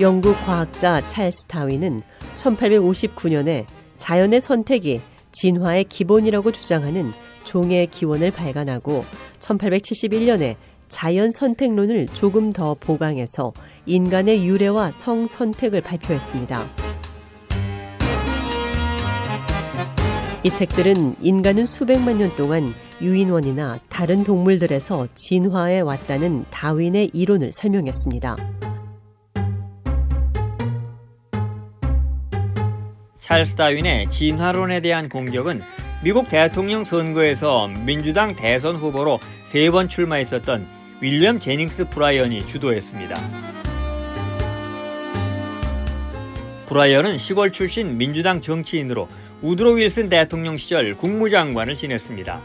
영국 과학자 찰스 다윈은 1859년에 자연의 선택이 진화의 기본이라고 주장하는 종의 기원을 발간하고 1871년에 자연 선택론을 조금 더 보강해서 인간의 유래와 성 선택을 발표했습니다. 이 책들은 인간은 수백만 년 동안 유인원이나 다른 동물들에서 진화해 왔다는 다윈의 이론을 설명했습니다. 찰스 다윈의 진화론에 대한 공격은 미국 대통령 선거에서 민주당 대선 후보로 세 번 출마했었던 윌리엄 제닝스 브라이언이 주도했습니다. 브라이언은 시골 출신 민주당 정치인으로 우드로 윌슨 대통령 시절 국무장관을 지냈습니다.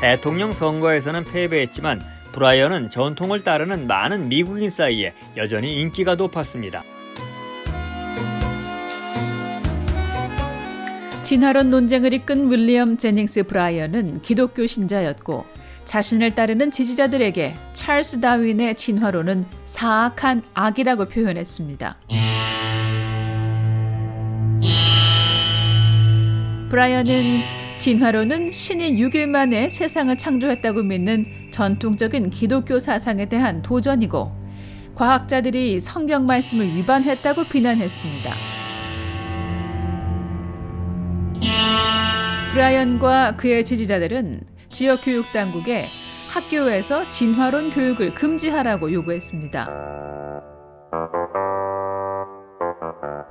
대통령 선거에서는 패배했지만 브라이언은 전통을 따르는 많은 미국인 사이에 여전히 인기가 높았습니다. 진화론 논쟁을 이끈 윌리엄 제닝스 브라이언은 기독교 신자였고 자신을 따르는 지지자들에게 찰스 다윈의 진화론은 사악한 악이라고 표현했습니다. 브라이언은 진화론은 신이 6일 만에 세상을 창조했다고 믿는 전통적인 기독교 사상에 대한 도전이고 과학자들이 성경 말씀을 위반했다고 비난했습니다. 브라이언과 그의 지지자들은 지역 교육 당국에 학교에서 진화론 교육을 금지하라고 요구했습니다.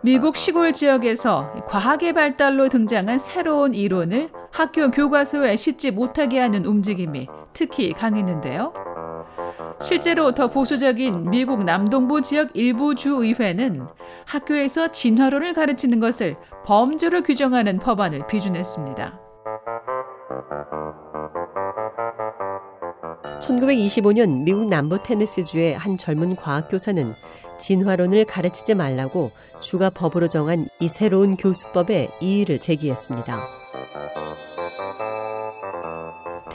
미국 시골 지역에서 과학의 발달로 등장한 새로운 이론을 학교 교과서에 싣지 못하게 하는 움직임이 특히 강했는데요. 실제로 더 보수적인 미국 남동부 지역 일부 주의회는 학교에서 진화론을 가르치는 것을 범죄로 규정하는 법안을 비준했습니다. 1925년 미국 남부 테네시주의 한 젊은 과학교사는 진화론을 가르치지 말라고 주가 법으로 정한 이 새로운 교수법에 이의를 제기했습니다.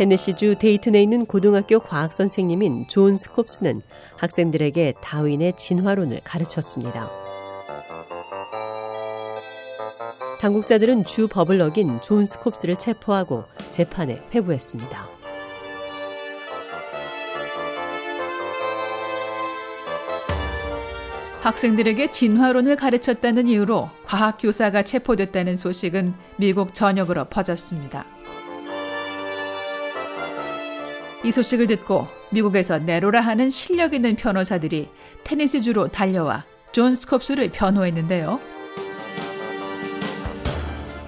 테네시주 데이튼에 있는 고등학교 과학 선생님인 존 스콥스는 학생들에게 다윈의 진화론을 가르쳤습니다. 당국자들은 주 법을 어긴 존 스콥스를 체포하고 재판에 회부했습니다. 학생들에게 진화론을 가르쳤다는 이유로 과학 교사가 체포됐다는 소식은 미국 전역으로 퍼졌습니다. 이 소식을 듣고 미국에서 내로라하는 실력 있는 변호사들이 테네시주로 달려와 존 스콥스를 변호했는데요.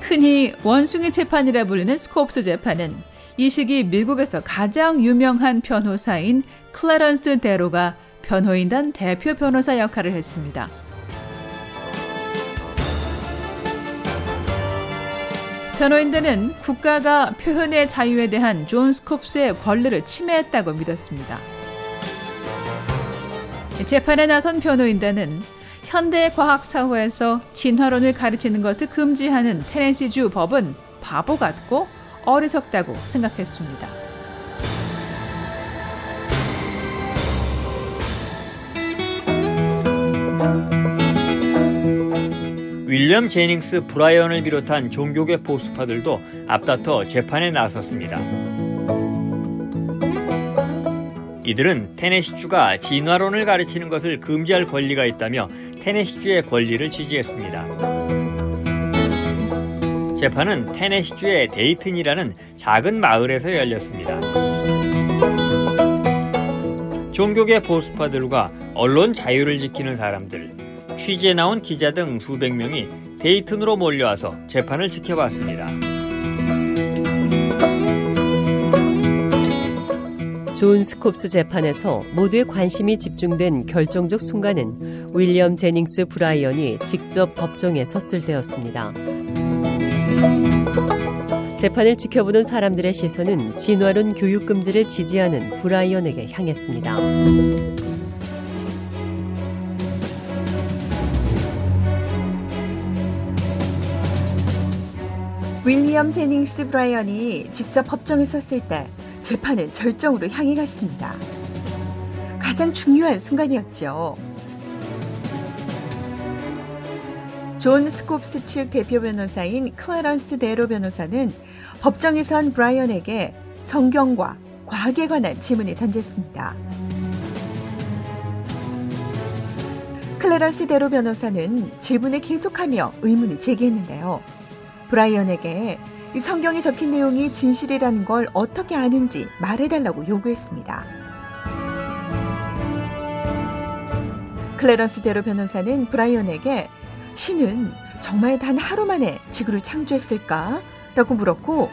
흔히 원숭이 재판이라 불리는 스콥스 재판은 이 시기 미국에서 가장 유명한 변호사인 클라런스 데로가 변호인단 대표 변호사 역할을 했습니다. 변호인들은 국가가 표현의 자유에 대한 존 스콥스의 권리를 침해했다고 믿었습니다. 재판에 나선 변호인단은 현대 과학 사회에서 진화론을 가르치는 것을 금지하는 테네시주 법은 바보 같고 어리석다고 생각했습니다. 윌리엄 제닝스 브라이언을 비롯한 종교계 보수파들도 앞다퉈 재판에 나섰습니다. 이들은 테네시주가 진화론을 가르치는 것을 금지할 권리가 있다며 테네시주의 권리를 지지했습니다. 재판은 테네시주의 데이튼이라는 작은 마을에서 열렸습니다. 종교계 보수파들과 언론 자유를 지키는 사람들, 취재에 나온 기자 등 수백 명이 데이튼으로 몰려와서 재판을 지켜봤습니다. 존 스콥스 재판에서 모두의 관심이 집중된 결정적 순간은 윌리엄 제닝스 브라이언이 직접 법정에 섰을 때였습니다. 재판을 지켜보는 사람들의 시선은 진화론 교육 금지를 지지하는 브라이언에게 향했습니다. 윌리엄 제닝스 브라이언이 직접 법정에 섰을 때 재판은 절정으로 향해 갔습니다. 가장 중요한 순간이었죠. 존 스콥스 측 대표 변호사인 클라런스 데로 변호사는 법정에 선 브라이언에게 성경과 과학에 관한 질문을 던졌습니다. 클라런스 데로 변호사는 질문을 계속하며 의문을 제기했는데요. 브라이언에게 성경에 적힌 내용이 진실이라는 걸 어떻게 아는지 말해달라고 요구했습니다. 클레런스 데로 변호사는 브라이언에게 신은 정말 단 하루 만에 지구를 창조했을까? 라고 물었고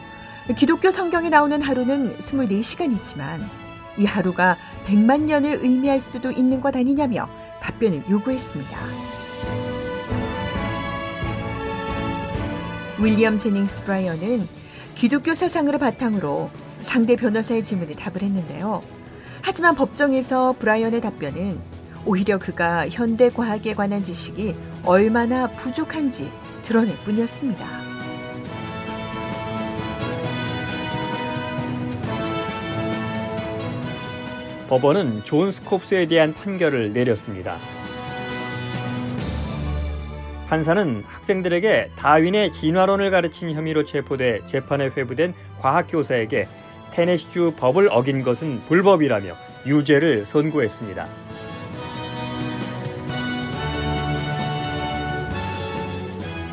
기독교 성경에 나오는 하루는 24시간이지만 이 하루가 100만 년을 의미할 수도 있는 것 아니냐며 답변을 요구했습니다. 윌리엄 제닝스 브라이언은 기독교 사상을 바탕으로 상대 변호사의 질문에 답을 했는데요. 하지만 법정에서 브라이언의 답변은 오히려 그가 현대 과학에 관한 지식이 얼마나 부족한지 드러낼 뿐이었습니다. 법원은 존 스콥스에 대한 판결을 내렸습니다. 판사는 학생들에게 다윈의 진화론을 가르친 혐의로 체포돼 재판에 회부된 과학교사에게 테네시주 법을 어긴 것은 불법이라며 유죄를 선고했습니다.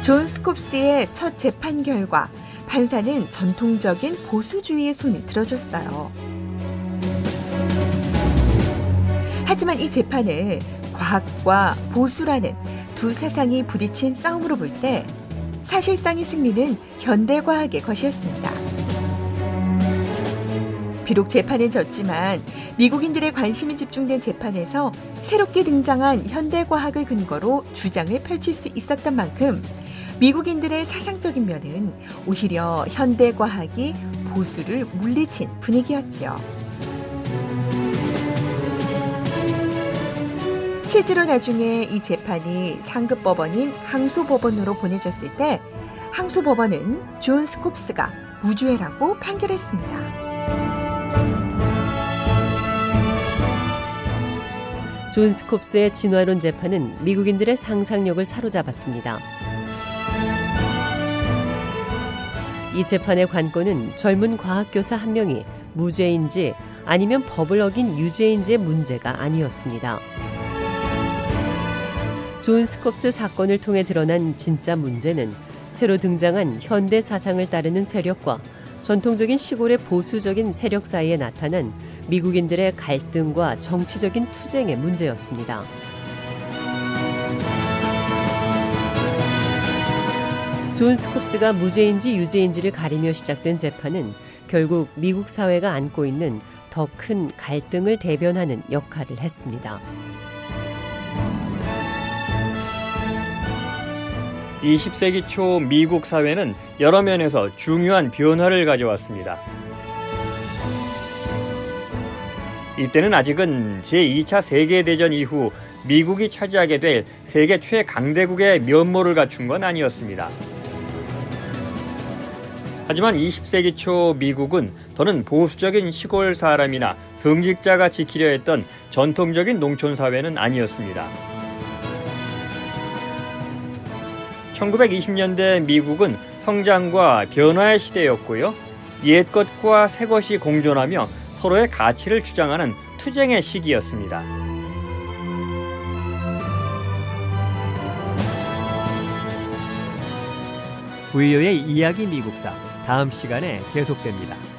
존 스콥스의 첫 재판 결과 판사는 전통적인 보수주의의 손을 들어줬어요. 하지만 이 재판을 과학과 보수라는 두 사상이 부딪힌 싸움으로 볼 때 사실상의 승리는 현대과학의 것이었습니다. 비록 재판은 졌지만 미국인들의 관심이 집중된 재판에서 새롭게 등장한 현대과학을 근거로 주장을 펼칠 수 있었던 만큼 미국인들의 사상적인 면은 오히려 현대과학이 보수를 물리친 분위기였지요. 실제로 나중에 이 재판이 상급 법원인 항소 법원으로 보내졌을 때 항소 법원은 존 스콥스가 무죄라고 판결했습니다. 존 스콥스의 진화론 재판은 미국인들의 상상력을 사로잡았습니다. 이 재판의 관건은 젊은 과학교사 한 명이 무죄인지 아니면 법을 어긴 유죄인지의 문제가 아니었습니다. 존 스콥스 사건을 통해 드러난 진짜 문제는 새로 등장한 현대 사상을 따르는 세력과 전통적인 시골의 보수적인 세력 사이에 나타난 미국인들의 갈등과 정치적인 투쟁의 문제였습니다. 존 스콥스가 무죄인지 유죄인지를 가리며 시작된 재판은 결국 미국 사회가 안고 있는 더 큰 갈등을 대변하는 역할을 했습니다. 20세기 초 미국 사회는 여러 면에서 중요한 변화를 가져왔습니다. 이때는 아직은 제2차 세계대전 이후 미국이 차지하게 될 세계 최강대국의 면모를 갖춘 건 아니었습니다. 하지만 20세기 초 미국은 더는 보수적인 시골 사람이나 성직자가 지키려 했던 전통적인 농촌 사회는 아니었습니다. 1920년대 미국은 성장과 변화의 시대였고요. 옛 것과 새 것이 공존하며 서로의 가치를 주장하는 투쟁의 시기였습니다. 부이오의 이야기 미국사 다음 시간에 계속됩니다.